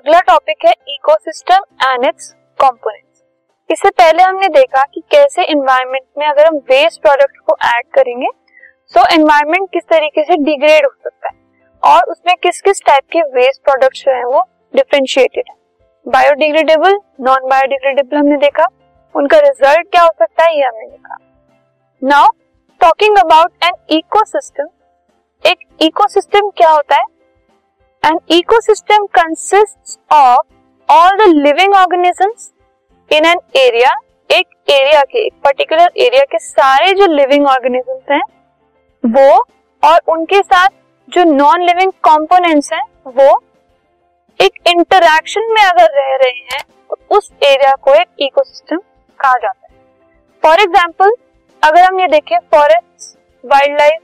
अगला टॉपिक है ecosystem and it's components इससे पहले हमने देखा कि कैसे एनवायरनमेंट में अगर हम वेस्ट प्रोडक्ट को ऐड करेंगे तो एनवायरनमेंट किस तरीके से डिग्रेड हो सकता है और उसमें किस किस टाइप के वेस्ट प्रोडक्ट्स जो है वो डिफ्रेंशिएटेड है। बायोडिग्रेडेबल नॉन बायोडिग्रेडेबल हमने देखा। उनका रिज़ल्ट क्या हो सकता है, ये हमने देखा। Now talking about an ecosystem एक इकोसिस्टम क्या होता है? An ecosystem consist of all the living organisms in an area एक एरिया के एक पर्टिकुलर एरिया के सारे जो लिविंग ऑर्गेनिजम्स हैं, वो और उनके साथ जो नॉन लिविंग कंपोनेंट्स हैं, वो एक इंटरैक्शन में अगर रह रहे हैं तो उस एरिया को एक इकोसिस्टम कहा जाता है। फॉर एग्ज़ाम्पल अगर हम ये देखें फॉरेस्ट वाइल्ड लाइफ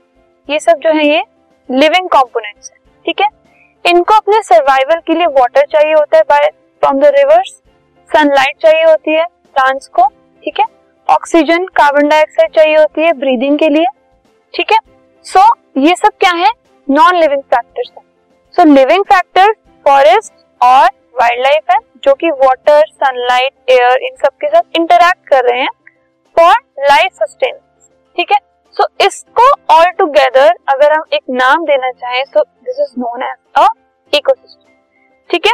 ये सब जो है ये लिविंग कॉम्पोनेंट्स है, ठीक है? इनको अपने सर्वाइवल के लिए वाटर चाहिए होता है by from the rivers sunlight चाहिए होती है प्लांट्स को ठीक है? ऑक्सीजन कार्बन डाइऑक्साइड चाहिए होती है ब्रीदिंग के लिए ठीक है? सो so, ये सब क्या है? नॉन लिविंग फैक्टर्स है। सो लिविंग फैक्टर फॉरेस्ट और वाइल्ड लाइफ है जो कि वाटर सनलाइट एयर इन सब के साथ इंटरैक्ट कर रहे हैं फॉर लाइफ सस्टेन ठीक है? सो so, इसको ऑल टूगेदर अगर हम एक नाम देना चाहें so this is known as a ecosystem ठीक है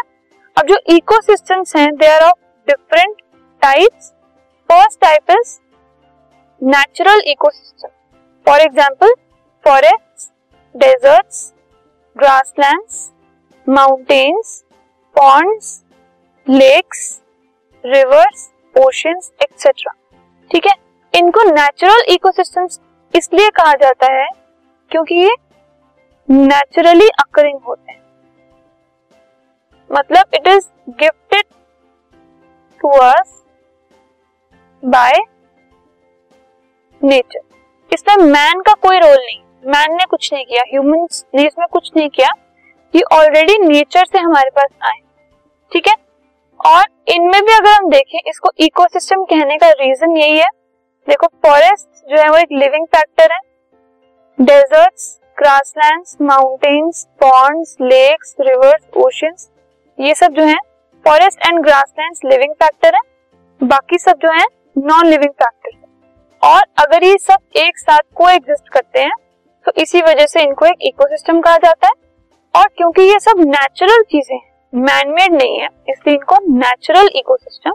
अब जो इकोसिस्टम्स हैं they are of different types first type is natural ecosystem for example forest deserts grasslands mountains ponds lakes rivers oceans etcetera ठीक है इनको नेचुरल इकोसिस्टम्स इसलिए कहा जाता है क्योंकि ये नेचुरली अकरिंग होते हैं। मतलब it is gifted to us by nature इसमें मैन का कोई रोल नहीं। मैन ने कुछ नहीं किया। ह्यूमन ने इसमें कुछ नहीं किया। ये ऑलरेडी नेचर से हमारे पास आए। ठीक है? और इनमें भी अगर हम देखें, इसको इकोसिस्टम कहने का रीजन यही है। देखो फॉरेस्ट जो है वो एक लिविंग फैक्टर है. Deserts grasslands mountains ponds lakes rivers oceans ये सब जो है forest and grasslands living factor है. बाकी सब जो है नॉन लिविंग फैक्टर है. और अगर ये सब एक साथ को एग्जिस्ट करते हैं तो इसी वजह से इनको एक इकोसिस्टम कहा जाता है. और क्योंकि ये सब नेचुरल चीज़ें हैं मैनमेड नहीं है, इसलिए इनको नेचुरल इकोसिस्टम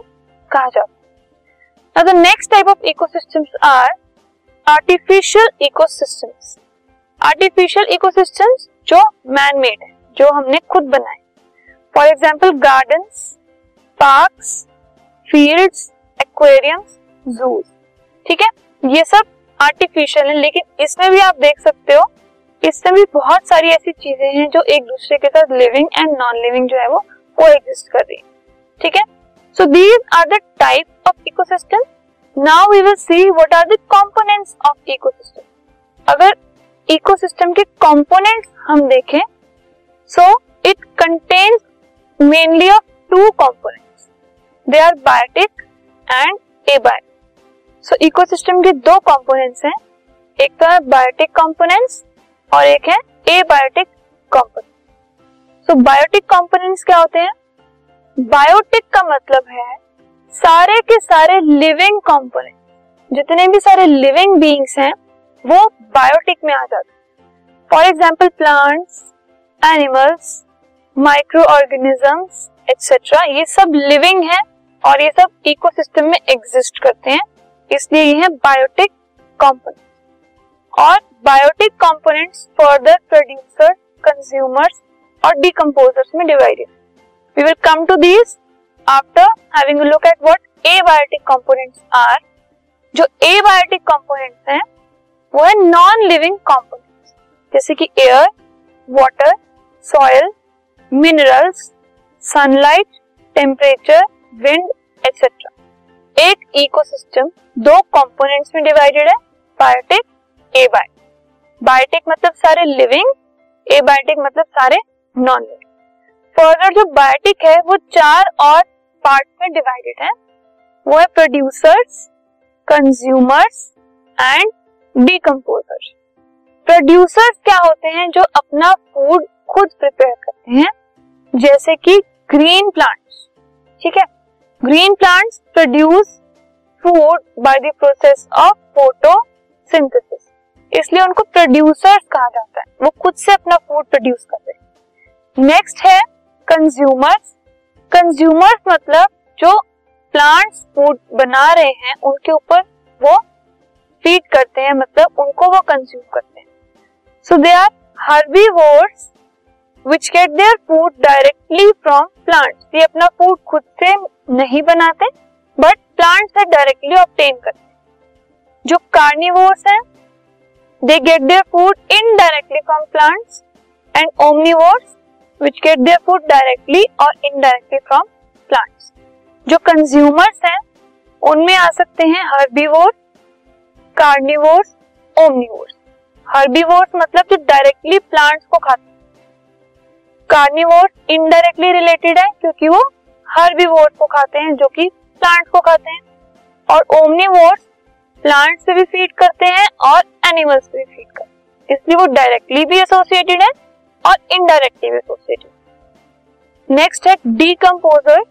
कहा जाता है. Next type of ecosystems are artificial ecosystems artificial ecosystems जो मैनमेड है, जो हमने खुद बनाए। For example gardens parks fields aquariums zoos ठीक है? ये सब आर्टिफिशियल है, लेकिन इसमें भी आप देख सकते हो, इसमें भी बहुत सारी ऐसी चीज़ें हैं जो एक दूसरे के साथ लिविंग एंड नॉन लिविंग जो है वो को एग्जिस्ट कर रही है। ठीक है? So these are the type of ecosystem now we will see what are the components of ecosystem अगर इकोसिस्टम के कंपोनेंट्स हम देखें so it contains mainly of two components they are biotic and abiotic so ecosystem के दो components हैं. एक तो है बायोटिक कंपोनेंट्स और एक है abiotic component so biotic components क्या होते हैं? बायोटिक का मतलब है सारे के सारे लिविंग कंपोनेंट जितने भी सारे लिविंग बीइंग्स हैं, वो बायोटिक में आ जाते हैं। For example plants animals micro organisms etcetera ये सब लिविंग है और ये सब इकोसिस्टम में एग्जिस्ट करते हैं। इसलिए ये है बायोटिक कंपोनेंट और biotic components further producer consumers और डिकम्पोजर्स में divided we will come to this after having look at what abiotic components are जो एबायोटिक कंपोनेंट्स हैं वो है नॉन लिविंग कंपोनेंट्स जैसे कि air water soil minerals sunlight temperature wind etcetera एक ecosystem दो कंपोनेंट्स में डिवाइडेड है बायोटिक एबायोटिक बायोटिक मतलब सारे लिविंग एबायोटिक मतलब सारे नॉन लिविंग फर्दर जो बायोटिक है, वो चार और पार्ट में डिवाइडेड है। वो है producers consumers and decomposers producers क्या होते हैं जो अपना फ़ूड खुद प्रिपेयर करते हैं? जैसे कि ग्रीन प्लांट्स ठीक है? Green plants produce food by the process of photosynthesis इसलिए उनको प्रोड्यूसर्स कहा जाता है। वो खुद से अपना फ़ूड प्रोड्यूस करते हैं। नेक्स्ट है कंज्यूमर्स कंज्यूमर्स मतलब जो प्लांट्स फ़ूड बना रहे हैं, उनके ऊपर वो फ़ीड करते हैं मतलब उनको वो कंज्यूम करते हैं। So they are herbivores which get their food directly from plants ये अपना फ़ूड खुद से नहीं बनाते बट प्लांट से डायरेक्टली ऑप्टेन करते जो कार्निवोर्स हैं they get their food indirectly from plants and omnivores which get their food directly और इनडायरेक्टली फ्रॉम प्लांट्स जो कंज्यूमर्स हैं, उनमें आ सकते हैं हर्बीवोर्स कार्निवोर्स ओमनिवोर्स हर्बीवोर्स मतलब जो डायरेक्टली प्लांट्स को खाते हैं। कार्निवोर्स इनडायरेक्टली रिलेटेड है, क्योंकि वो हर्बीवोर्स को खाते हैं, जो कि प्लांट्स को खाते हैं। और ओमनिवोर्स प्लांट्स से भी फ़ीड करते हैं और एनिमल्स से भी फ़ीड करते हैं। इसलिए वो डायरेक्टली भी एसोसिएटेड है और इनडायरेक्टली एसोसिएटेड नेक्स्ट है decomposers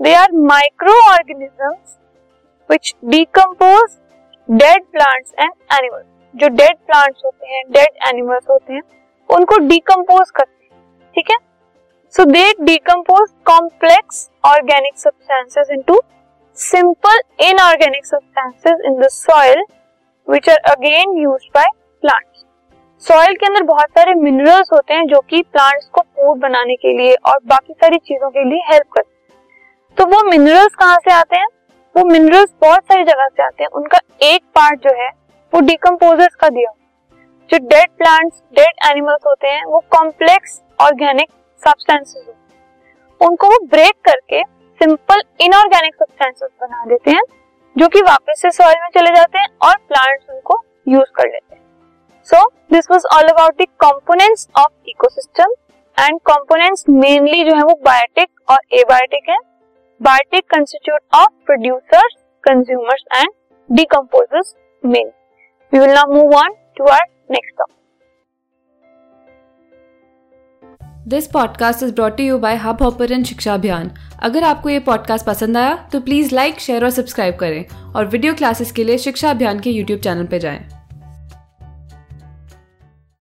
they are micro organisms which decompose dead plants and animals जो डेड प्लांट्स होते हैं डेड एनिमल्स होते हैं, उनको डीकम्पोज करते हैं। ठीक है? So they decompose complex organic substances into simple inorganic substances in the soil which are again used by plants soil के अंदर बहुत सारे मिनरल्स होते हैं जो कि प्लांट्स को फ़ूड बनाने के लिए और बाकी सारी चीज़ों के लिए हेल्प करते हैं। तो वो मिनरल्स कहाँ से आते हैं? वो मिनरल्स बहुत सारी जगह से आते हैं। उनका एक पार्ट जो है, वो डिकम्पोजर्स का दिया। जो डेड प्लांट्स डेड एनिमल्स होते हैं, वो कॉम्प्लेक्स ऑर्गेनिक सब्सटेंसेस उनको वो ब्रेक करके सिंपल इनऑर्गेनिक सब्सटेंसेस बना देते हैं, जो कि वापस से सॉइल में चले जाते हैं और प्लांट्स उनको यूज़ कर लेते हैं। So this was all about the components of ecosystem and components mainly जो है वो बायोटिक और एबायोटिक है। Biotic constitute of producers consumers and decomposers main we will now move on to our next topic this podcast is brought you by Hubhopper and Shiksha Abhiyan अगर आपको ये podcast पसंद आया तो प्लीज़ लाइक शेयर और subscribe करें और video classes के लिए शिक्षा अभियान के यूट्यूब चैनल पर जाएँ।